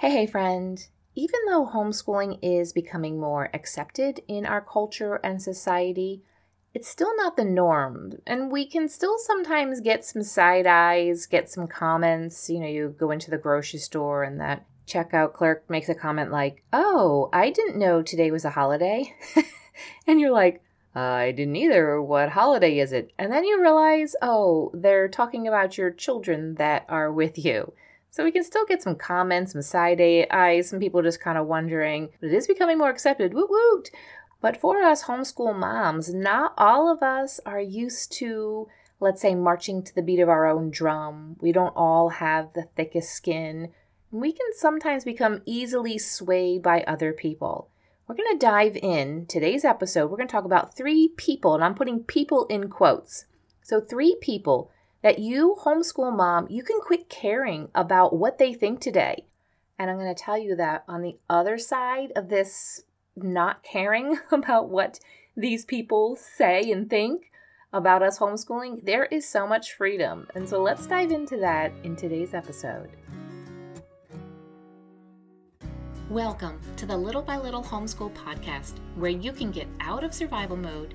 Hey, hey, friend. Even though homeschooling is becoming more accepted in our culture and society, it's still not the norm. And we can still sometimes get some side eyes, get some comments. You know, you go into the grocery store and that checkout clerk makes a comment like, Oh, I didn't know today was a holiday. and you're like, I didn't either. What holiday is it? And then you realize, oh, they're talking about your children that are with you. So we can still get some comments, some side eyes, some people just kind of wondering, but it is becoming more accepted. Woot woot! But for us homeschool moms, not all of us are used to, let's say, marching to the beat of our own drum. We don't all have the thickest skin. We can sometimes become easily swayed by other people. We're going to dive in today's episode. We're going to talk about three people, and I'm putting people in quotes. So, three people that you, homeschool mom, you can quit caring about what they think today. And I'm going to tell you that on the other side of this not caring about what these people say and think about us homeschooling, there is so much freedom. And so let's dive into that in today's episode. Welcome to the Little by Little Homeschool Podcast, where you can get out of survival mode,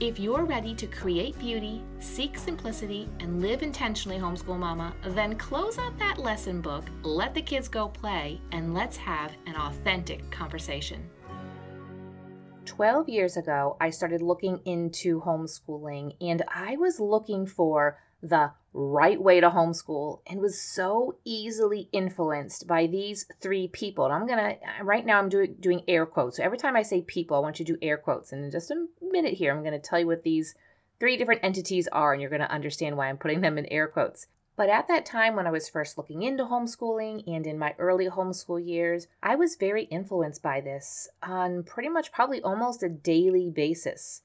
If you're ready to create beauty, seek simplicity, and live intentionally, homeschool mama, then close out that lesson book, let the kids go play, and let's have an authentic conversation. 12 years ago, I started looking into homeschooling, and I was looking for the right way to homeschool and was so easily influenced by these three people. And I'm going to, right now, I'm doing, doing air quotes. So every time I say people, I want you to do air quotes. And in just a minute here, I'm going to tell you what these three different entities are, and you're going to understand why I'm putting them in air quotes. But at that time, when I was first looking into homeschooling and in my early homeschool years, I was very influenced by this on pretty much probably almost a daily basis.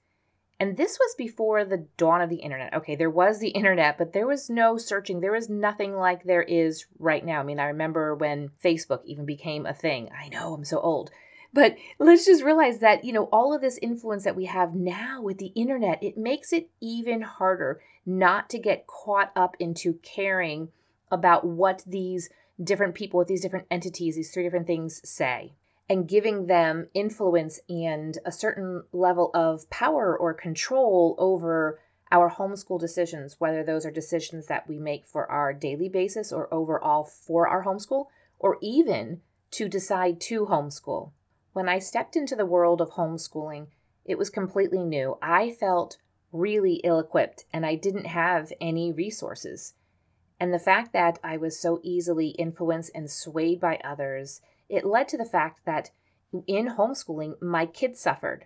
And this was before the dawn of the internet. Okay, there was the internet, but there was no searching. There was nothing like there is right now. I mean, I remember when Facebook even became a thing. I know, I'm so old. But let's just realize that, you know, all of this influence that we have now with the internet, it makes it even harder not to get caught up into caring about what these different people, what these different entities, these three different things say and giving them influence and a certain level of power or control over our homeschool decisions, whether those are decisions that we make for our daily basis or overall for our homeschool, or even to decide to homeschool. When I stepped into the world of homeschooling, it was completely new. I felt really ill equipped and I didn't have any resources. And the fact that I was so easily influenced and swayed by others it led to the fact that in homeschooling, my kids suffered.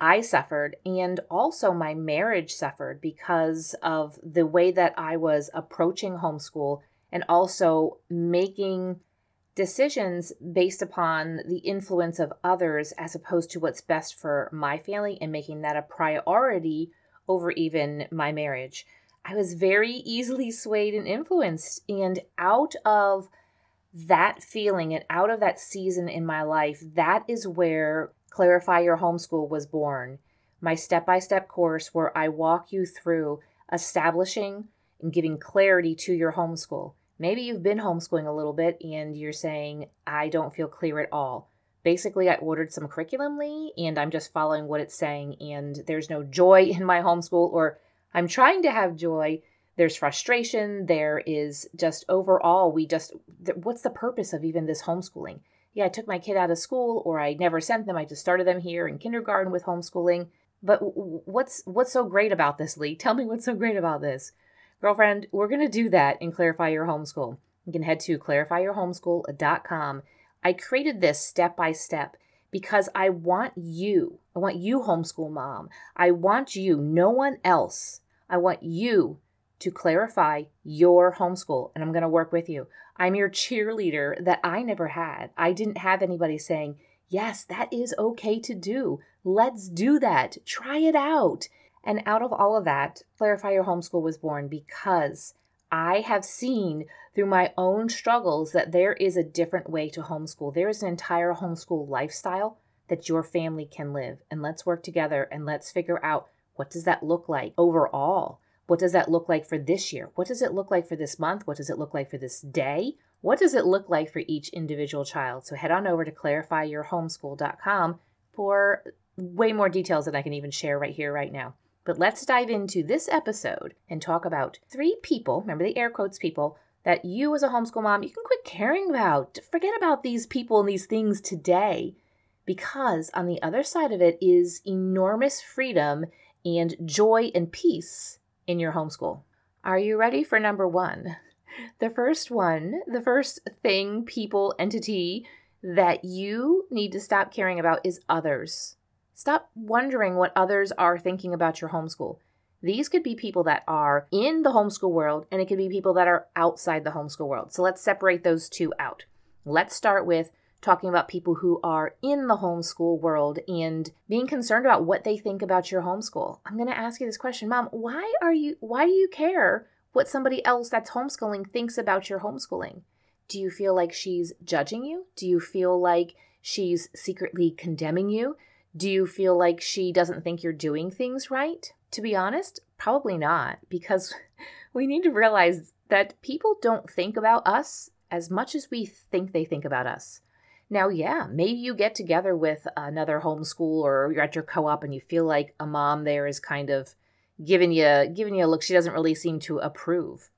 I suffered, and also my marriage suffered because of the way that I was approaching homeschool and also making decisions based upon the influence of others as opposed to what's best for my family and making that a priority over even my marriage. I was very easily swayed and influenced, and out of that feeling and out of that season in my life, that is where Clarify Your Homeschool was born. My step by step course where I walk you through establishing and giving clarity to your homeschool. Maybe you've been homeschooling a little bit and you're saying, I don't feel clear at all. Basically, I ordered some curriculumly and I'm just following what it's saying, and there's no joy in my homeschool, or I'm trying to have joy, there's frustration there is just overall we just what's the purpose of even this homeschooling? Yeah i took my kid out of school or i never sent them i just started them here in kindergarten with homeschooling. But what's what's so great about this Leigh? Tell me what's so great about this. Girlfriend we're going to do that in clarify your homeschool. You can head to clarifyyourhomeschool.com i created this step by step because i want you i want you homeschool mom. I want you no one else. I want you to clarify your homeschool and I'm going to work with you. I'm your cheerleader that I never had. I didn't have anybody saying, Yes, that is okay to do. Let's do that. Try it out. And out of all of that, Clarify Your Homeschool was born because I have seen through my own struggles that there is a different way to homeschool. There is an entire homeschool lifestyle that your family can live. And let's work together and let's figure out what does that look like overall? What does that look like for this year? What does it look like for this month? What does it look like for this day? What does it look like for each individual child? So head on over to clarifyyourhomeschool.com for way more details than I can even share right here, right now. But let's dive into this episode and talk about three people, remember the air quotes people, that you as a homeschool mom, you can quit caring about. Forget about these people and these things today because on the other side of it is enormous freedom and joy and peace in your homeschool. Are you ready for number one? The first one, the first thing, people, entity that you need to stop caring about is others. Stop wondering what others are thinking about your homeschool. These could be people that are in the homeschool world, and it could be people that are outside the homeschool world. So let's separate those two out. Let's start with talking about people who are in the homeschool world and being concerned about what they think about your homeschool. I'm going to ask you this question, Mom, why are you why do you care what somebody else that's homeschooling thinks about your homeschooling? Do you feel like she's judging you? Do you feel like she's secretly condemning you? Do you feel like she doesn't think you're doing things right? To be honest, probably not, because we need to realize that people don't think about us as much as we think they think about us. Now, yeah, maybe you get together with another homeschool or you're at your co-op and you feel like a mom there is kind of giving you giving you a look she doesn't really seem to approve.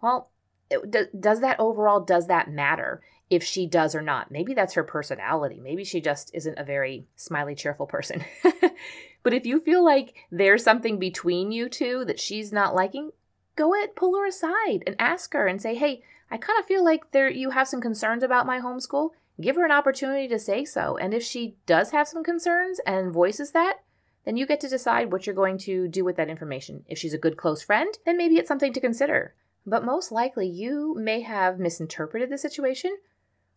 Well, it, does that overall does that matter if she does or not? Maybe that's her personality. Maybe she just isn't a very smiley cheerful person. but if you feel like there's something between you two that she's not liking, go ahead, pull her aside and ask her and say, "Hey, I kind of feel like there you have some concerns about my homeschool give her an opportunity to say so. And if she does have some concerns and voices that, then you get to decide what you're going to do with that information. If she's a good close friend, then maybe it's something to consider. But most likely, you may have misinterpreted the situation,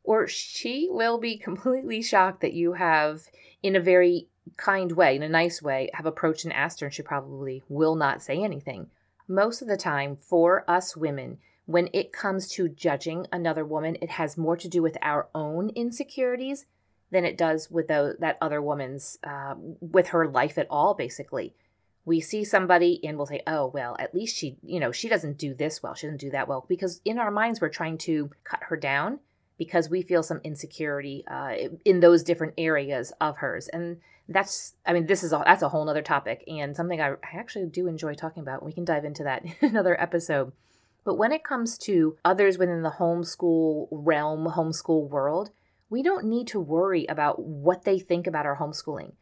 or she will be completely shocked that you have, in a very kind way, in a nice way, have approached and asked her, and she probably will not say anything. Most of the time, for us women, when it comes to judging another woman, it has more to do with our own insecurities than it does with the, that other woman's, uh, with her life at all, basically. We see somebody and we'll say, oh, well, at least she, you know, she doesn't do this well. She doesn't do that well. Because in our minds, we're trying to cut her down because we feel some insecurity uh, in those different areas of hers. And that's, I mean, this is a, that's a whole other topic and something I, I actually do enjoy talking about. We can dive into that in another episode. But when it comes to others within the homeschool realm, homeschool world, we don't need to worry about what they think about our homeschooling.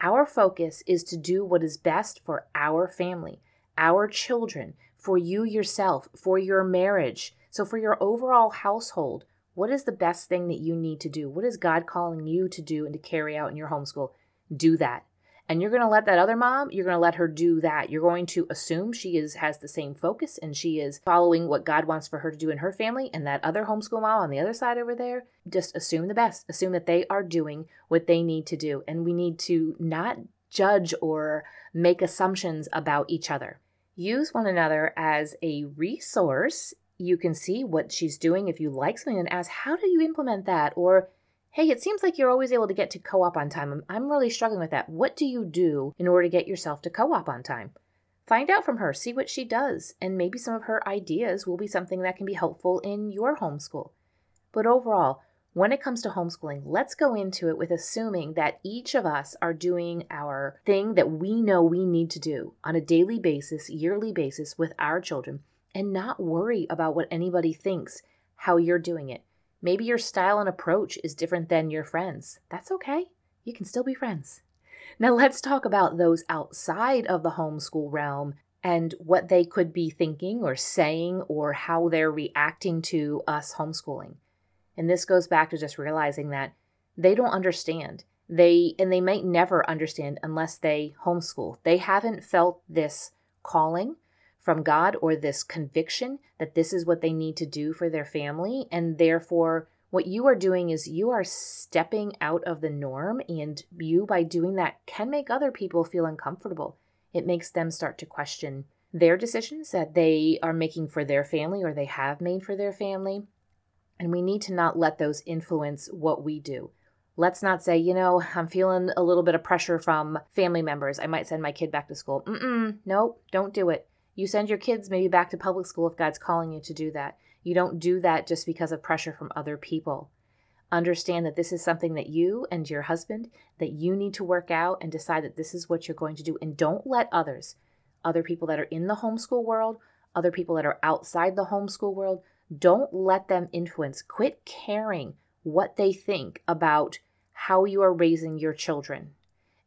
Our focus is to do what is best for our family, our children, for you yourself, for your marriage. So, for your overall household, what is the best thing that you need to do? What is God calling you to do and to carry out in your homeschool? Do that and you're going to let that other mom you're going to let her do that. You're going to assume she is has the same focus and she is following what god wants for her to do in her family and that other homeschool mom on the other side over there just assume the best. Assume that they are doing what they need to do. And we need to not judge or make assumptions about each other. Use one another as a resource. You can see what she's doing. If you like something and ask how do you implement that? Or Hey, it seems like you're always able to get to co op on time. I'm, really struggling with that. What do you do in order to get yourself to co op on time? Find out from her, see what she does, and maybe some of her ideas will be something that can be helpful in your homeschool. But overall, when it comes to homeschooling, let's go into it with assuming that each of us are doing our thing that we know we need to do on a daily basis, yearly basis with our children, and not worry about what anybody thinks, how you're doing it. Maybe your style and approach is different than your friends. That's okay. You can still be friends. Now, let's talk about those outside of the homeschool realm and what they could be thinking or saying or how they're reacting to us homeschooling. And this goes back to just realizing that they don't understand. They and they might never understand unless they homeschool. They haven't felt this calling from God or this conviction that this is what they need to do for their family. And therefore, what you are doing is you are stepping out of the norm, and you, by doing that, can make other people feel uncomfortable. It makes them start to question their decisions that they are making for their family or they have made for their family. And we need to not let those influence what we do. Let's not say, you know, I'm feeling a little bit of pressure from family members. I might send my kid back to school. Mm-mm, nope, don't do it. You send your kids maybe back to public school if God's calling you to do that. You don't do that just because of pressure from other people. Understand that this is something that you and your husband that you need to work out and decide that this is what you're going to do and don't let others, other people that are in the homeschool world, other people that are outside the homeschool world, don't let them influence. Quit caring what they think about how you are raising your children.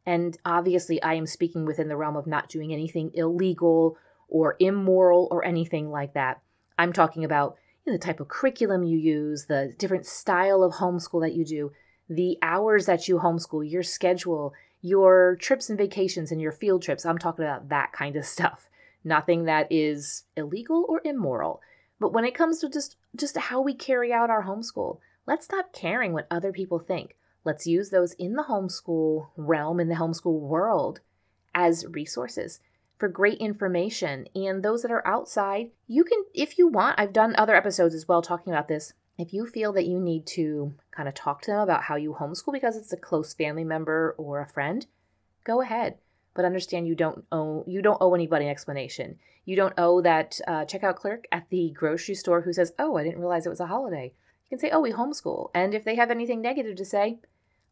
And obviously, I am speaking within the realm of not doing anything illegal or immoral or anything like that. I'm talking about you know, the type of curriculum you use, the different style of homeschool that you do, the hours that you homeschool, your schedule, your trips and vacations and your field trips. I'm talking about that kind of stuff. Nothing that is illegal or immoral. But when it comes to just just how we carry out our homeschool, let's stop caring what other people think. Let's use those in the homeschool realm, in the homeschool world, as resources for great information. And those that are outside, you can, if you want, I've done other episodes as well talking about this. If you feel that you need to kind of talk to them about how you homeschool because it's a close family member or a friend, go ahead. But understand you don't owe you don't owe anybody an explanation. You don't owe that uh, checkout clerk at the grocery store who says, "Oh, I didn't realize it was a holiday." You can say, "Oh, we homeschool," and if they have anything negative to say,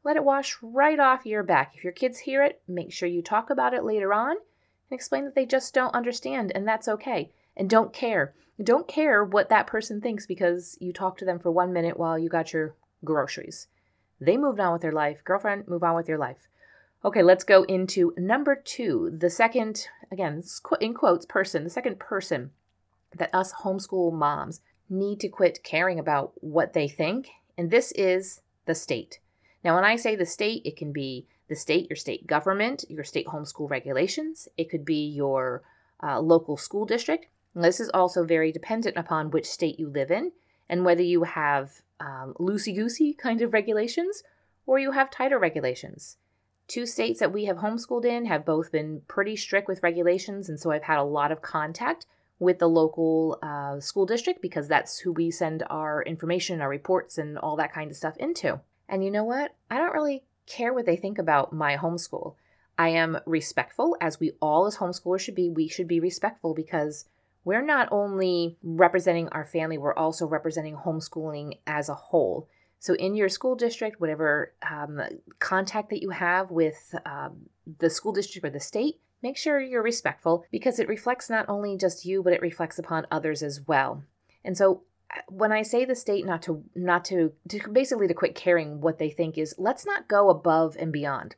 let it wash right off your back. If your kids hear it, make sure you talk about it later on and explain that they just don't understand, and that's okay. And don't care. Don't care what that person thinks because you talked to them for one minute while you got your groceries. They moved on with their life. Girlfriend, move on with your life. Okay, let's go into number two. The second, again, in quotes, person, the second person that us homeschool moms need to quit caring about what they think, and this is the state. Now, when I say the state, it can be the state, your state government, your state homeschool regulations. It could be your uh, local school district. And this is also very dependent upon which state you live in and whether you have um, loosey goosey kind of regulations or you have tighter regulations. Two states that we have homeschooled in have both been pretty strict with regulations, and so I've had a lot of contact with the local uh, school district because that's who we send our information, our reports, and all that kind of stuff into. And you know what? I don't really care what they think about my homeschool. I am respectful, as we all as homeschoolers should be. We should be respectful because we're not only representing our family, we're also representing homeschooling as a whole. So, in your school district, whatever um, contact that you have with um, the school district or the state, make sure you're respectful because it reflects not only just you, but it reflects upon others as well. And so, when I say the state not to not to, to basically to quit caring what they think is let's not go above and beyond.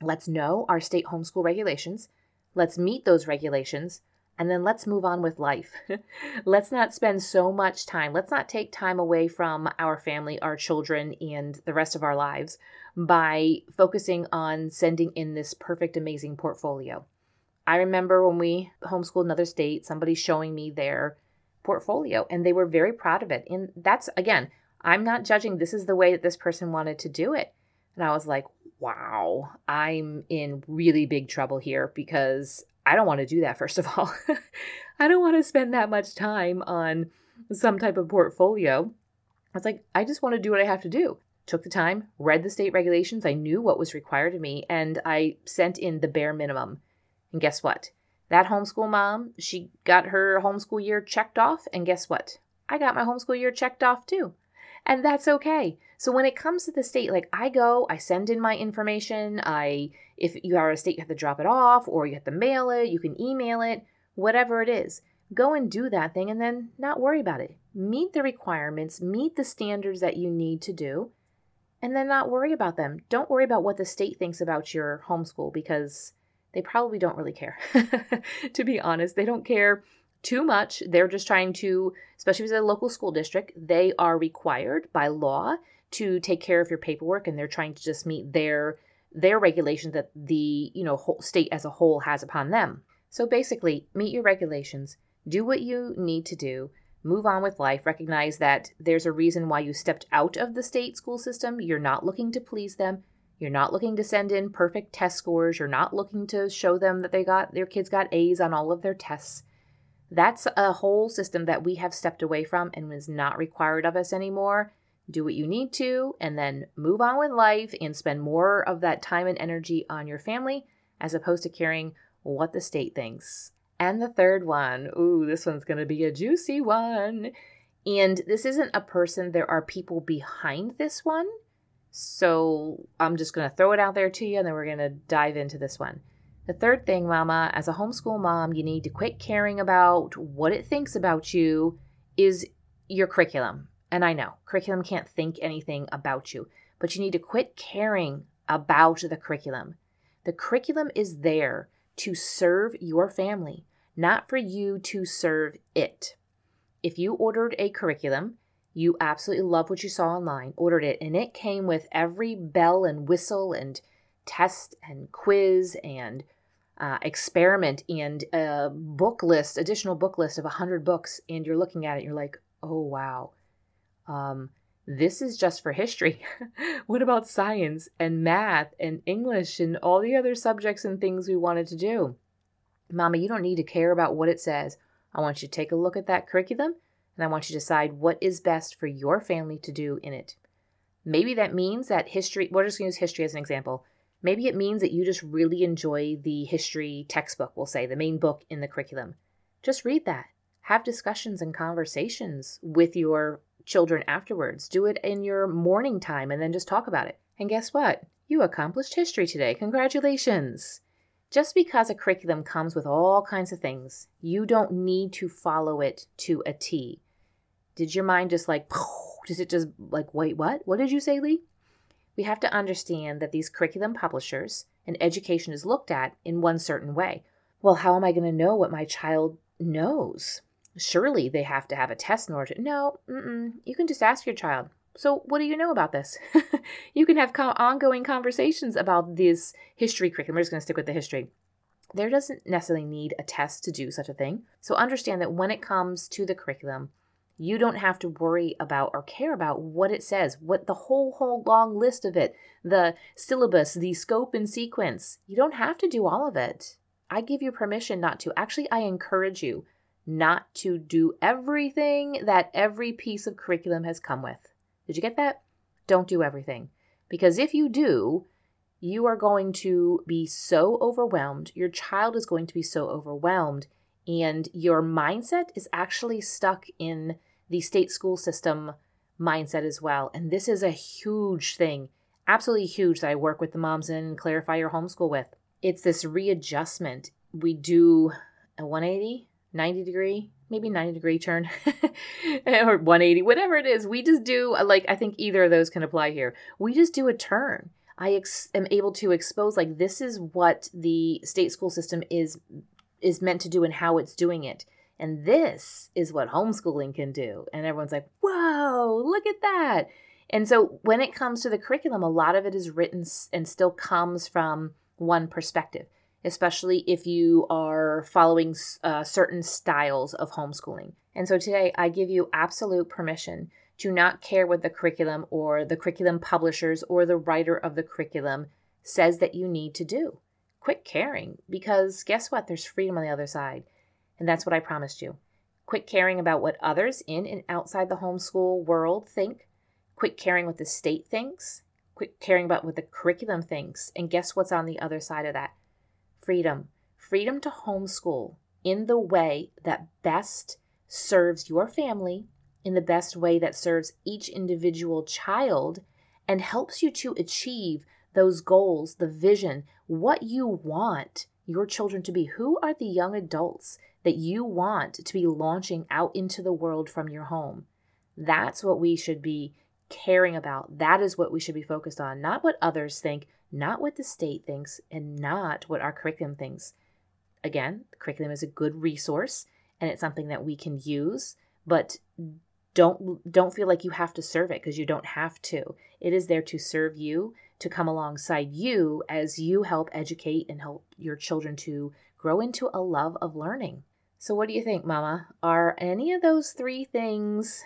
Let's know our state homeschool regulations. Let's meet those regulations and then let's move on with life. let's not spend so much time. Let's not take time away from our family, our children, and the rest of our lives by focusing on sending in this perfect, amazing portfolio. I remember when we homeschooled another state, somebody showing me their portfolio and they were very proud of it. And that's again, I'm not judging. This is the way that this person wanted to do it. And I was like, wow, I'm in really big trouble here because I don't want to do that, first of all. I don't want to spend that much time on some type of portfolio. I was like, I just want to do what I have to do. Took the time, read the state regulations. I knew what was required of me, and I sent in the bare minimum. And guess what? That homeschool mom, she got her homeschool year checked off, and guess what? I got my homeschool year checked off too. And that's okay. So when it comes to the state, like I go, I send in my information. I if you are a state, you have to drop it off, or you have to mail it, you can email it, whatever it is. Go and do that thing and then not worry about it. Meet the requirements, meet the standards that you need to do, and then not worry about them. Don't worry about what the state thinks about your homeschool because they probably don't really care. to be honest, they don't care too much. They're just trying to, especially if it's a local school district, they are required by law to take care of your paperwork and they're trying to just meet their their regulations that the, you know, whole state as a whole has upon them. So basically, meet your regulations, do what you need to do, move on with life. Recognize that there's a reason why you stepped out of the state school system. You're not looking to please them. You're not looking to send in perfect test scores. You're not looking to show them that they got their kids got A's on all of their tests. That's a whole system that we have stepped away from and is not required of us anymore. Do what you need to and then move on with life and spend more of that time and energy on your family as opposed to caring what the state thinks. And the third one, ooh, this one's going to be a juicy one. And this isn't a person, there are people behind this one. So I'm just going to throw it out there to you and then we're going to dive into this one. The third thing, Mama, as a homeschool mom, you need to quit caring about what it thinks about you, is your curriculum. And I know curriculum can't think anything about you, but you need to quit caring about the curriculum. The curriculum is there to serve your family, not for you to serve it. If you ordered a curriculum, you absolutely love what you saw online, ordered it, and it came with every bell and whistle and test and quiz and uh, experiment and a book list, additional book list of 100 books, and you're looking at it, you're like, oh, wow. Um, this is just for history. what about science and math and English and all the other subjects and things we wanted to do? Mama, you don't need to care about what it says. I want you to take a look at that curriculum and I want you to decide what is best for your family to do in it. Maybe that means that history, we're just going to use history as an example. Maybe it means that you just really enjoy the history textbook, we'll say, the main book in the curriculum. Just read that. Have discussions and conversations with your children afterwards. Do it in your morning time and then just talk about it. And guess what? You accomplished history today. Congratulations. Just because a curriculum comes with all kinds of things, you don't need to follow it to a T. Did your mind just like, does it just like, wait, what? What did you say, Leigh? We have to understand that these curriculum publishers and education is looked at in one certain way. Well, how am I going to know what my child knows? surely they have to have a test in order to. No, you can just ask your child. So, what do you know about this? you can have co- ongoing conversations about this history curriculum. We're just going to stick with the history. There doesn't necessarily need a test to do such a thing. So, understand that when it comes to the curriculum, you don't have to worry about or care about what it says, what the whole, whole long list of it, the syllabus, the scope and sequence. You don't have to do all of it. I give you permission not to. Actually, I encourage you not to do everything that every piece of curriculum has come with. Did you get that? Don't do everything. Because if you do, you are going to be so overwhelmed. Your child is going to be so overwhelmed, and your mindset is actually stuck in the state school system mindset as well. And this is a huge thing, absolutely huge, that I work with the moms in and clarify your homeschool with. It's this readjustment. We do a 180 90 degree, maybe 90 degree turn or 180, whatever it is. We just do, like, I think either of those can apply here. We just do a turn. I ex- am able to expose, like, this is what the state school system is is meant to do and how it's doing it. And this is what homeschooling can do. And everyone's like, whoa, look at that. And so when it comes to the curriculum, a lot of it is written and still comes from one perspective especially if you are following uh, certain styles of homeschooling. And so today I give you absolute permission to not care what the curriculum or the curriculum publishers or the writer of the curriculum says that you need to do. Quit caring because guess what? There's freedom on the other side. And that's what I promised you. Quit caring about what others in and outside the homeschool world think. Quit caring what the state thinks. Quit caring about what the curriculum thinks. And guess what's on the other side of that? freedom freedom to homeschool in the way that best serves your family, in the best way that serves each individual child, and helps you to achieve those goals, the vision, what you want your children to be. Who are the young adults that you want to be launching out into the world from your home? That's what we should be caring about. That is what we should be focused on, not what others think, not what the state thinks and not what our curriculum thinks. Again, the curriculum is a good resource and it's something that we can use, but don't don't feel like you have to serve it because you don't have to. It is there to serve you, to come alongside you as you help educate and help your children to grow into a love of learning. So what do you think, mama? Are any of those three things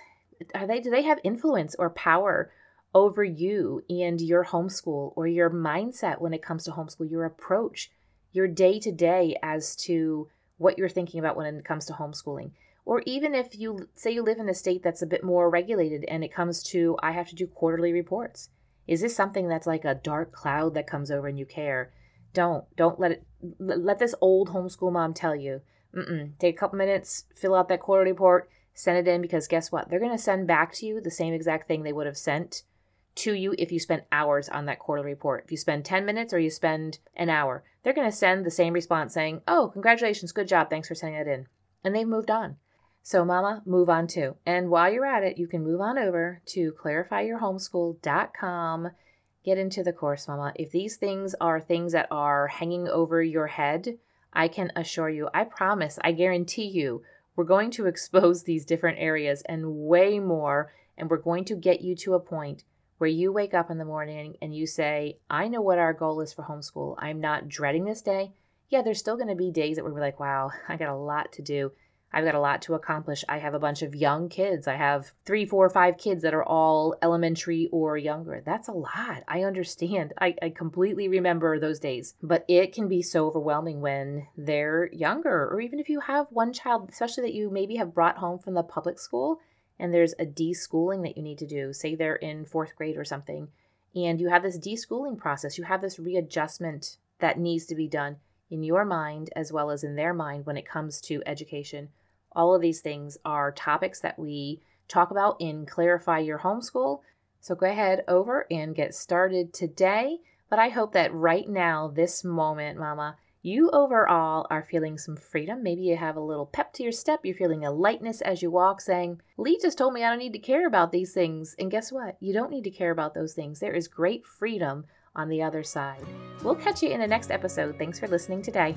are they do they have influence or power over you and your homeschool or your mindset when it comes to homeschool, your approach, your day to day as to what you're thinking about when it comes to homeschooling? Or even if you say you live in a state that's a bit more regulated and it comes to, I have to do quarterly reports. Is this something that's like a dark cloud that comes over and you care? Don't, don't let it, let this old homeschool mom tell you. Mm-mm. Take a couple minutes, fill out that quarterly report, send it in because guess what? They're going to send back to you the same exact thing they would have sent to you if you spent hours on that quarterly report. If you spend 10 minutes or you spend an hour, they're going to send the same response saying, Oh, congratulations, good job, thanks for sending it in. And they've moved on. So, Mama, move on too. And while you're at it, you can move on over to clarifyyourhomeschool.com. Get into the course, Mama. If these things are things that are hanging over your head, I can assure you, I promise, I guarantee you, we're going to expose these different areas and way more. And we're going to get you to a point where you wake up in the morning and you say, I know what our goal is for homeschool. I'm not dreading this day. Yeah, there's still going to be days that we're like, wow, I got a lot to do. I've got a lot to accomplish. I have a bunch of young kids. I have three, four, five kids that are all elementary or younger. That's a lot. I understand. I, I completely remember those days. But it can be so overwhelming when they're younger, or even if you have one child, especially that you maybe have brought home from the public school and there's a deschooling that you need to do. Say they're in fourth grade or something, and you have this deschooling process. You have this readjustment that needs to be done in your mind as well as in their mind when it comes to education all of these things are topics that we talk about in Clarify Your Homeschool. So go ahead over and get started today. But I hope that right now, this moment, Mama, you overall are feeling some freedom. Maybe you have a little pep to your step. You're feeling a lightness as you walk, saying, Leigh just told me I don't need to care about these things. And guess what? You don't need to care about those things. There is great freedom on the other side. We'll catch you in the next episode. Thanks for listening today.